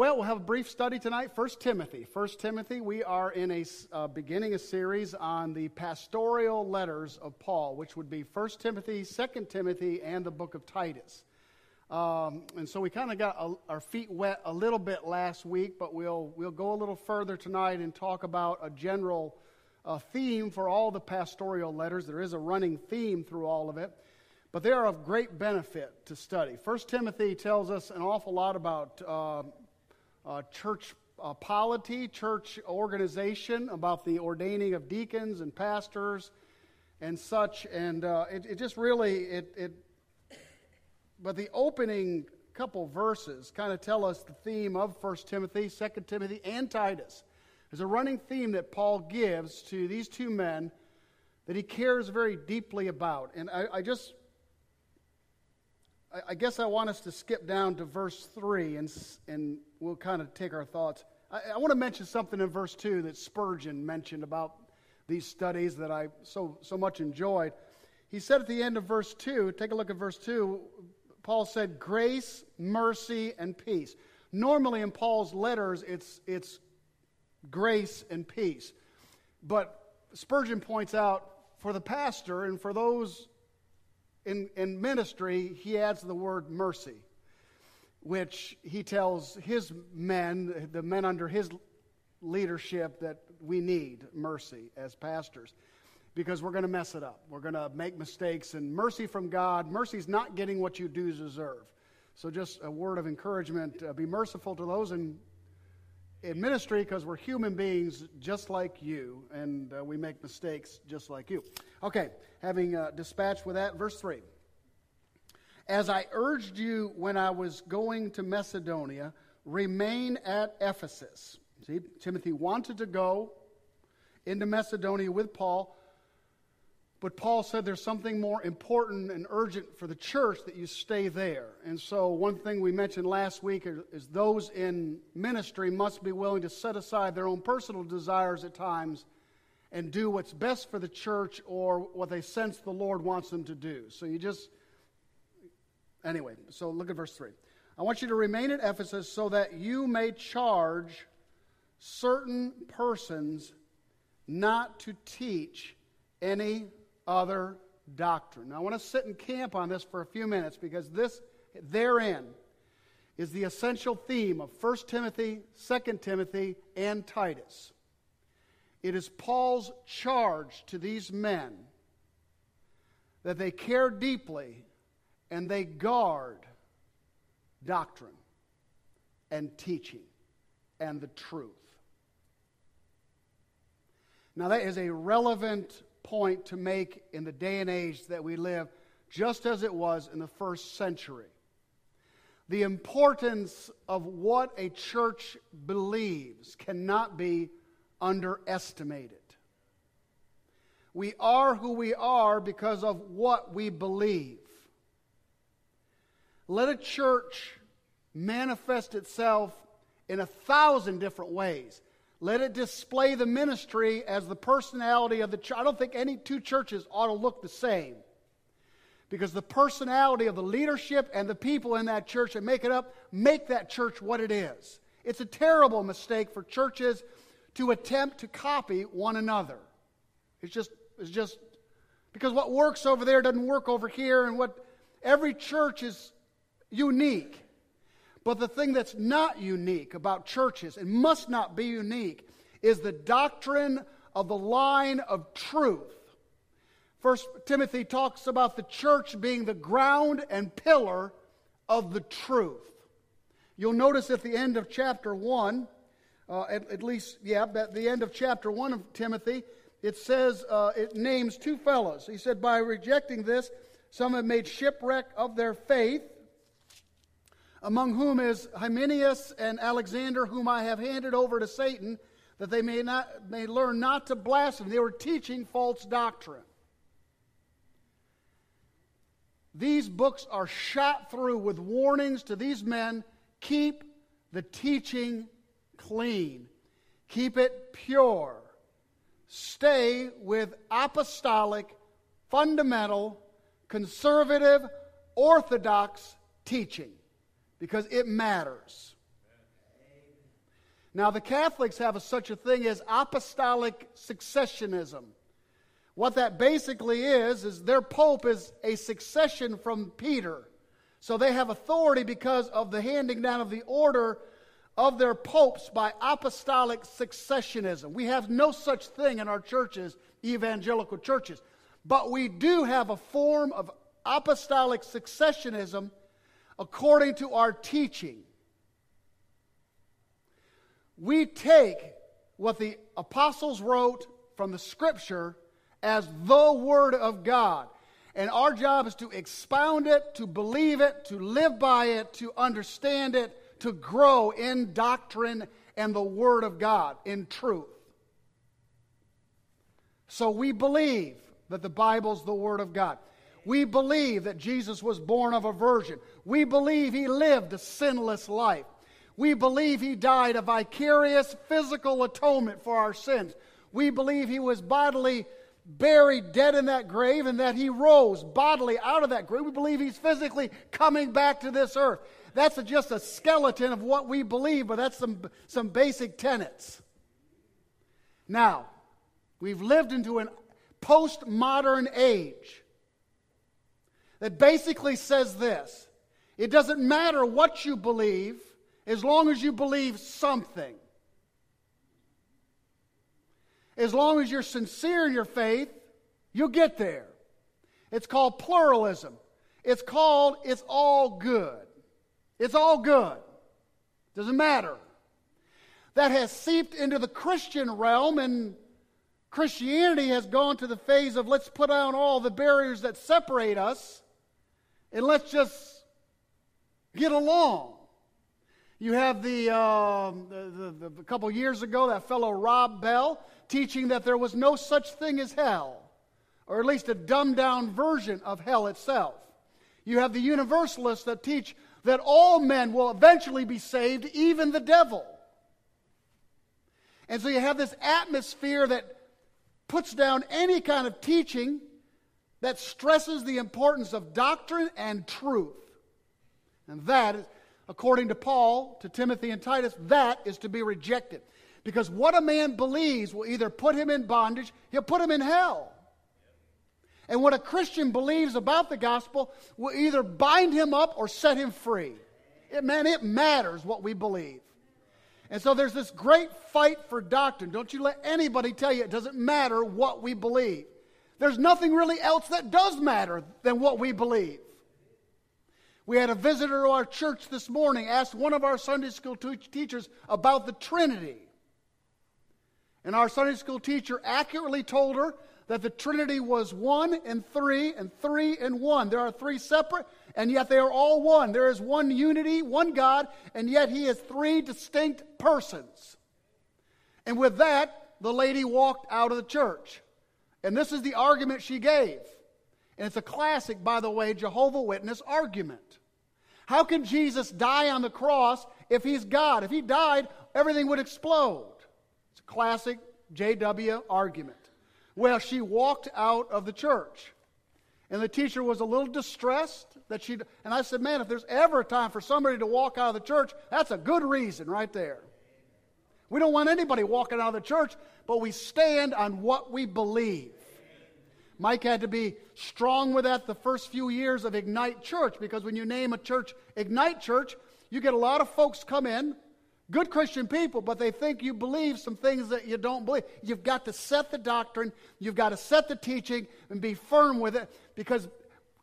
Well, we'll have a brief study tonight. First Timothy. First Timothy, we are in a uh, beginning a series on the pastoral letters of Paul, which would be First Timothy, Second Timothy, and the book of Titus. Um, and so we kind of got a, our feet wet a little bit last week, but we'll we'll go a little further tonight and talk about a general uh, theme for all the pastoral letters. There is a running theme through all of it, but they are of great benefit to study. First Timothy tells us an awful lot about. Uh, uh, church uh, polity, church organization, about the ordaining of deacons and pastors and such. And uh, it, it, just really, it, it, but the opening couple verses kind of tell us the theme of 1 Timothy, 2 Timothy, and Titus. There's a running theme that Paul gives to these two men that he cares very deeply about. And I, I just I guess I want us to skip down to verse 3 and, and we'll kind of take our thoughts. I, I want to mention something in verse 2 that Spurgeon mentioned about these studies that I so, so much enjoyed. He said at the end of verse 2, take a look at verse 2, Paul said, Grace, mercy, and peace. Normally in Paul's letters, it's, it's grace and peace. But Spurgeon points out for the pastor and for those in, in ministry, he adds the word mercy, which he tells his men, the men under his leadership, that we need mercy as pastors because we're going to mess it up. We're going to make mistakes. And mercy from God, mercy is not getting what you do deserve. So, just a word of encouragement uh, be merciful to those in, in ministry because we're human beings just like you, and uh, we make mistakes just like you. Okay, having uh, dispatched with that, verse 3. As I urged you when I was going to Macedonia, remain at Ephesus. See, Timothy wanted to go into Macedonia with Paul, but Paul said there's something more important and urgent for the church that you stay there. And so, one thing we mentioned last week is those in ministry must be willing to set aside their own personal desires at times and do what's best for the church or what they sense the Lord wants them to do. So you just, anyway, so look at verse 3. I want you to remain at Ephesus so that you may charge certain persons not to teach any other doctrine. Now, I want to sit and camp on this for a few minutes because this, therein, is the essential theme of 1 Timothy, 2 Timothy, and Titus. It is Paul's charge to these men that they care deeply and they guard doctrine and teaching and the truth. Now, that is a relevant point to make in the day and age that we live, just as it was in the first century. The importance of what a church believes cannot be underestimated. We are who we are because of what we believe. Let a church manifest itself in a thousand different ways. Let it display the ministry as the personality of the church. I don't think any two churches ought to look the same. Because the personality of the leadership and the people in that church that make it up make that church what it is. It's a terrible mistake for churches to attempt to copy one another. It's just, it's just because what works over there doesn't work over here, and what every church is unique. But the thing that's not unique about churches and must not be unique is the doctrine of the line of truth. First Timothy talks about the church being the ground and pillar of the truth. You'll notice at the end of chapter 1, uh, at, at, least, yeah, at the end of chapter 1 of Timothy, it says, uh, it names two fellows. He said, By rejecting this, some have made shipwreck of their faith among whom is Hymenaeus and Alexander, whom I have handed over to Satan, that they may, not, may learn not to blaspheme. They were teaching false doctrine. These books are shot through with warnings to these men keep the teaching clean, keep it pure, stay with apostolic, fundamental, conservative, orthodox teaching because it matters. Now, the Catholics have a, such a thing as apostolic successionism. What that basically is, is their pope is a succession from Peter. So they have authority because of the handing down of the order of their popes by apostolic successionism. We have no such thing in our churches, evangelical churches. But we do have a form of apostolic successionism according to our teaching. We take what the apostles wrote from the scripture as the Word of God. And our job is to expound it, to believe it, to live by it, to understand it, to grow in doctrine and the Word of God, in truth. So we believe that the Bible's the Word of God. We believe that Jesus was born of a virgin. We believe he lived a sinless life. We believe he died a vicarious physical atonement for our sins. We believe he was bodily buried dead in that grave and that he rose bodily out of that grave. We believe he's physically coming back to this earth. That's a, just a skeleton of what we believe, but that's some, some basic tenets. Now, we've lived into an postmodern age that basically says this it doesn't matter what you believe as long as you believe something. As long as you're sincere in your faith, you'll get there. It's called pluralism. It's called it's all good. It's all good. Doesn't matter. That has seeped into the Christian realm, and Christianity has gone to the phase of let's put down all the barriers that separate us and let's just get along. You have the, uh, the, the, the, a couple years ago, that fellow Rob Bell teaching that there was no such thing as hell, or at least a dumbed down version of hell itself. You have the universalists that teach that all men will eventually be saved, even the devil. And so you have this atmosphere that puts down any kind of teaching that stresses the importance of doctrine and truth. And that, according to Paul, to Timothy and Titus, that is to be rejected. Because what a man believes will either put him in bondage, he'll put him in hell. And what a Christian believes about the gospel will either bind him up or set him free. It, man, it matters what we believe. And so there's this great fight for doctrine. Don't you let anybody tell you it doesn't matter what we believe. There's nothing really else that does matter than what we believe. We had a visitor to our church this morning asked one of our Sunday school teachers about the Trinity. And our Sunday school teacher accurately told her that the Trinity was one and three and three and one. There are three separate, and yet they are all one. There is one unity, one God, and yet He is three distinct persons. And with that, the lady walked out of the church. And this is the argument she gave. And it's a classic, by the way, Jehovah Witness argument. How can Jesus die on the cross if he's God? If he died, everything would explode. It's a classic JW argument. Well, she walked out of the church. And the teacher was a little distressed that she and I said, "Man, if there's ever a time for somebody to walk out of the church, that's a good reason right there." We don't want anybody walking out of the church, but we stand on what we believe. Mike had to be strong with that the first few years of Ignite Church because when you name a church Ignite Church, you get a lot of folks come in, good Christian people, but they think you believe some things that you don't believe. You've got to set the doctrine, you've got to set the teaching and be firm with it because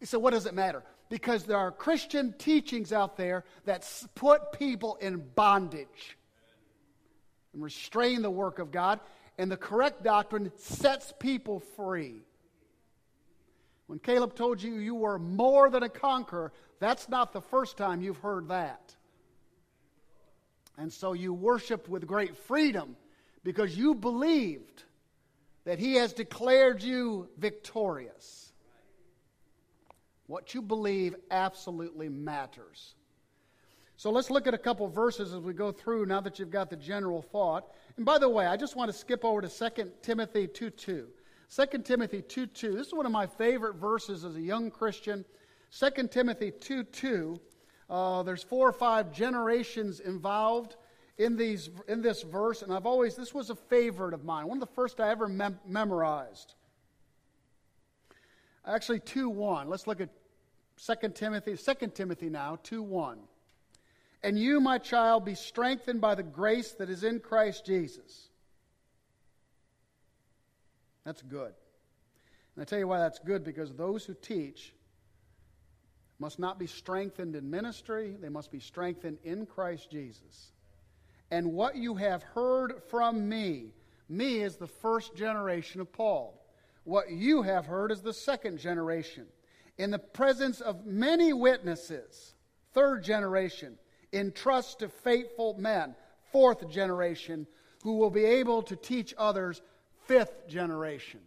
so what does it matter? Because there are Christian teachings out there that put people in bondage and restrain the work of God, and the correct doctrine sets people free. When Caleb told you you were more than a conqueror, that's not the first time you've heard that. And so you worshiped with great freedom because you believed that he has declared you victorious. What you believe absolutely matters. So let's look at a couple verses as we go through now that you've got the general thought. And by the way, I just want to skip over to 2 Timothy 2 2. 2 Timothy 2 2. This is one of my favorite verses as a young Christian. 2 Timothy 2 2. Uh, there's four or five generations involved in, these, in this verse, and I've always, this was a favorite of mine, one of the first I ever mem- memorized. Actually, 2 1. Let's look at 2 Timothy, 2 Timothy now, 2 1. And you, my child, be strengthened by the grace that is in Christ Jesus. That's good. And I tell you why that's good because those who teach must not be strengthened in ministry, they must be strengthened in Christ Jesus. And what you have heard from me, me is the first generation of Paul. What you have heard is the second generation. In the presence of many witnesses, third generation, in trust to faithful men, fourth generation, who will be able to teach others, fifth generation.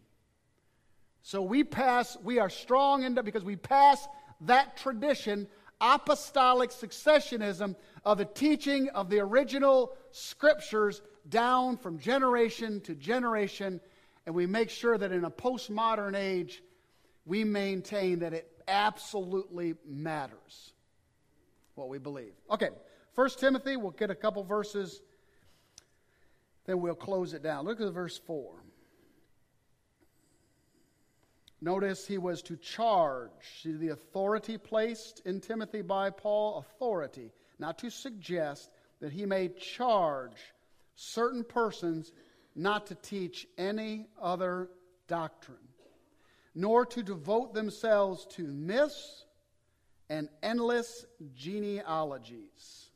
So we pass, we are strong in because we pass that tradition, apostolic successionism of the teaching of the original scriptures down from generation to generation, and we make sure that in a postmodern age, we maintain that it absolutely matters what we believe. Okay, First Timothy, we'll get a couple verses, then we'll close it down. Look at verse 4. Notice he was to charge. See the authority placed in Timothy by Paul? Authority. Not to suggest that he may charge certain persons not to teach any other doctrine, nor to devote themselves to myths and endless genealogies.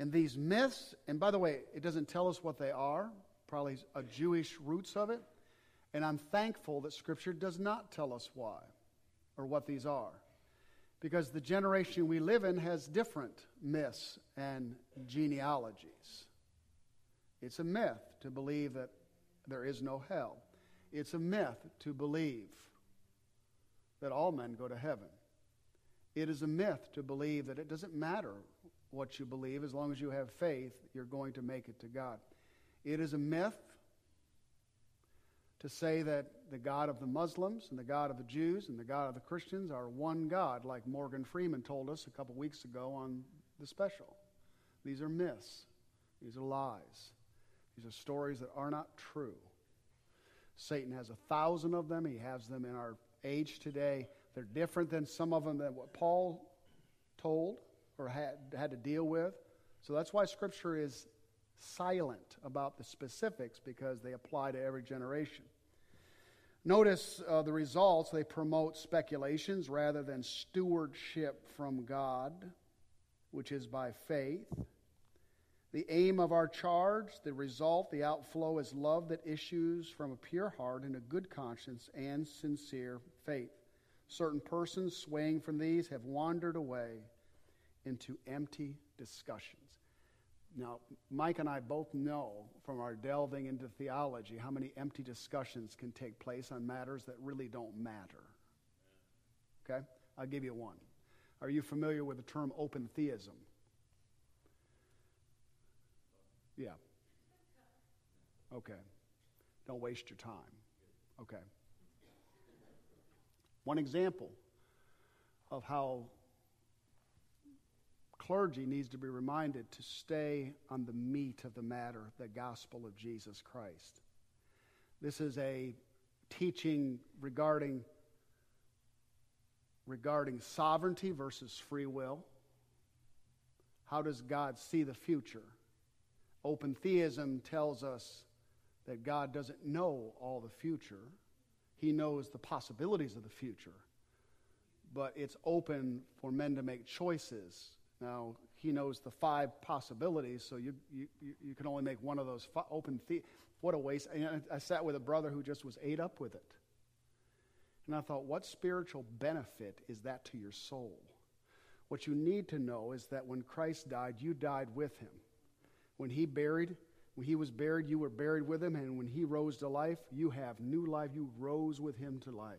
And these myths, and by the way, it doesn't tell us what they are, probably a Jewish roots of it. And I'm thankful that Scripture does not tell us why or what these are. Because the generation we live in has different myths and genealogies. It's a myth to believe that there is no hell. It's a myth to believe that all men go to heaven. It is a myth to believe that it doesn't matter what you believe as long as you have faith, you're going to make it to God. It is a myth to say that the God of the Muslims and the God of the Jews and the God of the Christians are one God, like Morgan Freeman told us a couple weeks ago on the special. These are myths, these are lies, these are stories that are not true. Satan has a thousand of them, he has them in our age today. They're different than some of them that Paul told or had, had to deal with. So that's why Scripture is silent about the specifics because they apply to every generation. Notice uh, the results. They promote speculations rather than stewardship from God, which is by faith. The aim of our charge, the result, the outflow is love that issues from a pure heart and a good conscience and sincere faith. Certain persons swaying from these have wandered away into empty discussions. Now, Mike and I both know from our delving into theology how many empty discussions can take place on matters that really don't matter. Okay? I'll give you one. Are you familiar with the term open theism? Yeah. Okay. Don't waste your time. Okay. One example of how clergy needs to be reminded to stay on the meat of the matter, the gospel of Jesus Christ. This is a teaching regarding regarding sovereignty versus free will. How does God see the future? Open theism tells us that God doesn't know all the future. He knows the possibilities of the future. But it's open for men to make choices now, he knows the five possibilities, so you, you, you can only make one of those open. The- what a waste. And I sat with a brother who just was ate up with it. And I thought, what spiritual benefit is that to your soul? What you need to know is that when Christ died, you died with him. When he buried, when he was buried, you were buried with him, and when he rose to life, you have new life. You rose with him to life.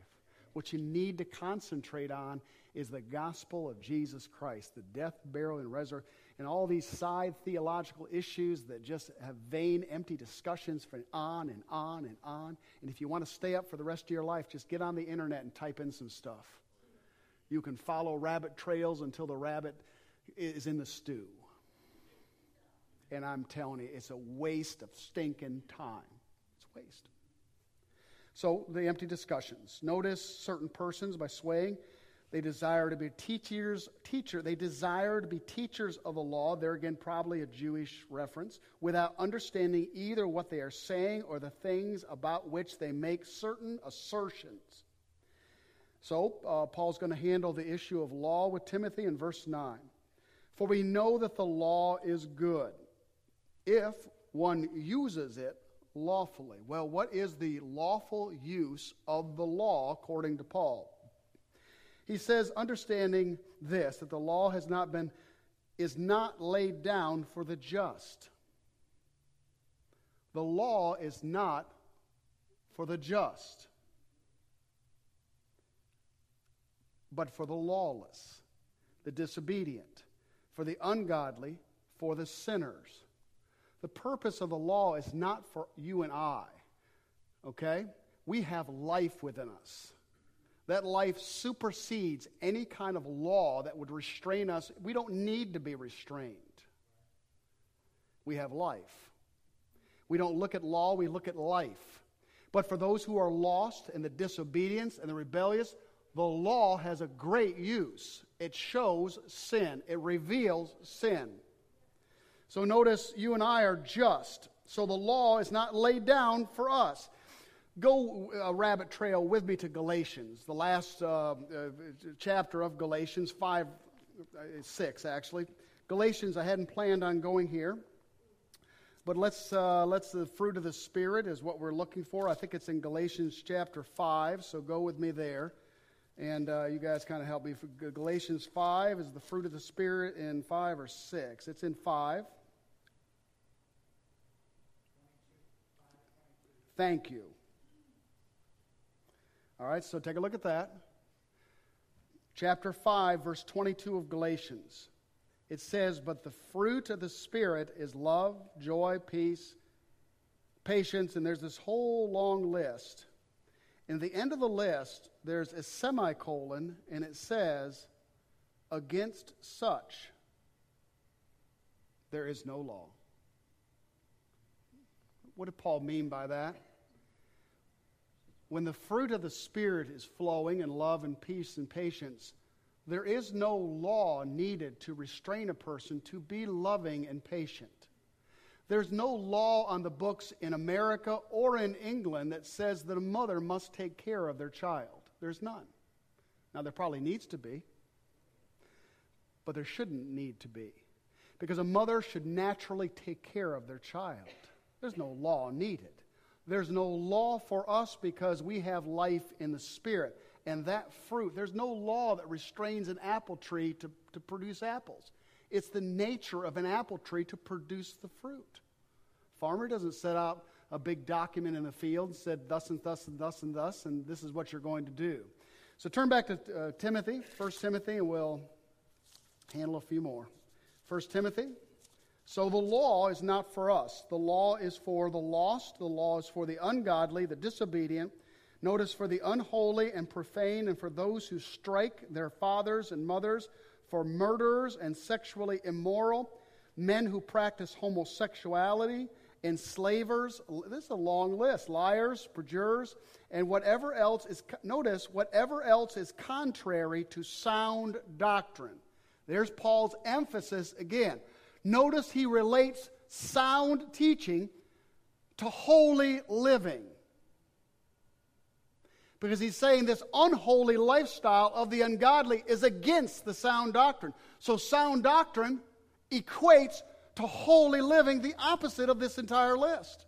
What you need to concentrate on is the gospel of Jesus Christ, the death, burial, and resurrection, and all these side theological issues that just have vain, empty discussions for on and on and on. And if you want to stay up for the rest of your life, just get on the internet and type in some stuff. You can follow rabbit trails until the rabbit is in the stew. And I'm telling you, it's a waste of stinking time. It's waste. So, the empty discussions. Notice certain persons by swaying they desire to be teachers, teacher. They desire to be teachers of the law. There again, probably a Jewish reference, without understanding either what they are saying or the things about which they make certain assertions. So, uh, Paul's going to handle the issue of law with Timothy in verse 9. For we know that the law is good if one uses it lawfully. Well, what is the lawful use of the law according to Paul? He says, understanding this, that the law has not been, is not laid down for the just. The law is not for the just, but for the lawless, the disobedient, for the ungodly, for the sinners. The purpose of the law is not for you and I, okay? We have life within us. That life supersedes any kind of law that would restrain us. We don't need to be restrained. We have life. We don't look at law, we look at life. But for those who are lost and the disobedience and the rebellious, the law has a great use. It shows sin, it reveals sin. So notice you and I are just. So the law is not laid down for us. Go a rabbit trail with me to Galatians, the last uh, uh, chapter of Galatians, 5, uh, 6 actually. Galatians, I hadn't planned on going here. But let's, uh, let's, the fruit of the Spirit is what we're looking for. I think it's in Galatians chapter 5, so go with me there. And uh, you guys kind of help me. Galatians 5 is the fruit of the Spirit in 5 or 6. It's in 5. Thank you. All right, so take a look at that. Chapter 5, verse 22 of Galatians. It says, But the fruit of the Spirit is love, joy, peace, patience, and there's this whole long list. In the end of the list, there's a semicolon, and it says, Against such there is no law. What did Paul mean by that? when the fruit of the Spirit is flowing in love and peace and patience, there is no law needed to restrain a person to be loving and patient. There's no law on the books in America or in England that says that a mother must take care of their child. There's none. Now, there probably needs to be, but there shouldn't need to be. Because a mother should naturally take care of their child. There's no law needed. There's no law for us because we have life in the Spirit. And that fruit, there's no law that restrains an apple tree to, to produce apples. It's the nature of an apple tree to produce the fruit. Farmer doesn't set out a big document in the field and said thus and thus and thus and thus, and this is what you're going to do. So turn back to uh, Timothy, 1 Timothy, and we'll handle a few more. 1 Timothy so the law is not for us. The law is for the lost, the law is for the ungodly, the disobedient. Notice for the unholy and profane, and for those who strike their fathers and mothers, for murderers and sexually immoral, men who practice homosexuality, enslavers. This is a long list liars, perjurers, and whatever else is, notice, whatever else is contrary to sound doctrine. There's Paul's emphasis again. Notice he relates sound teaching to holy living. Because he's saying this unholy lifestyle of the ungodly is against the sound doctrine. So, sound doctrine equates to holy living, the opposite of this entire list.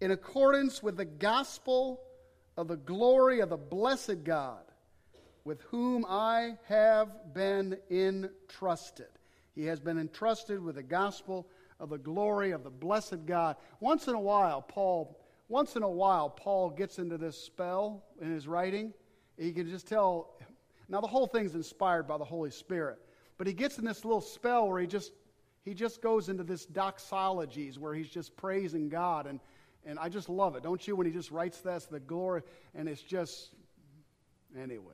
In accordance with the gospel of the glory of the blessed God with whom I have been entrusted. He has been entrusted with the gospel of the glory of the blessed God. Once in a while, Paul, once in a while, Paul gets into this spell in his writing. He can just tell. Now, the whole thing's inspired by the Holy Spirit, but he gets in this little spell where he just he just goes into this doxologies where he's just praising God and and I just love it, don't you? When he just writes this, the glory, and it's just Anyway,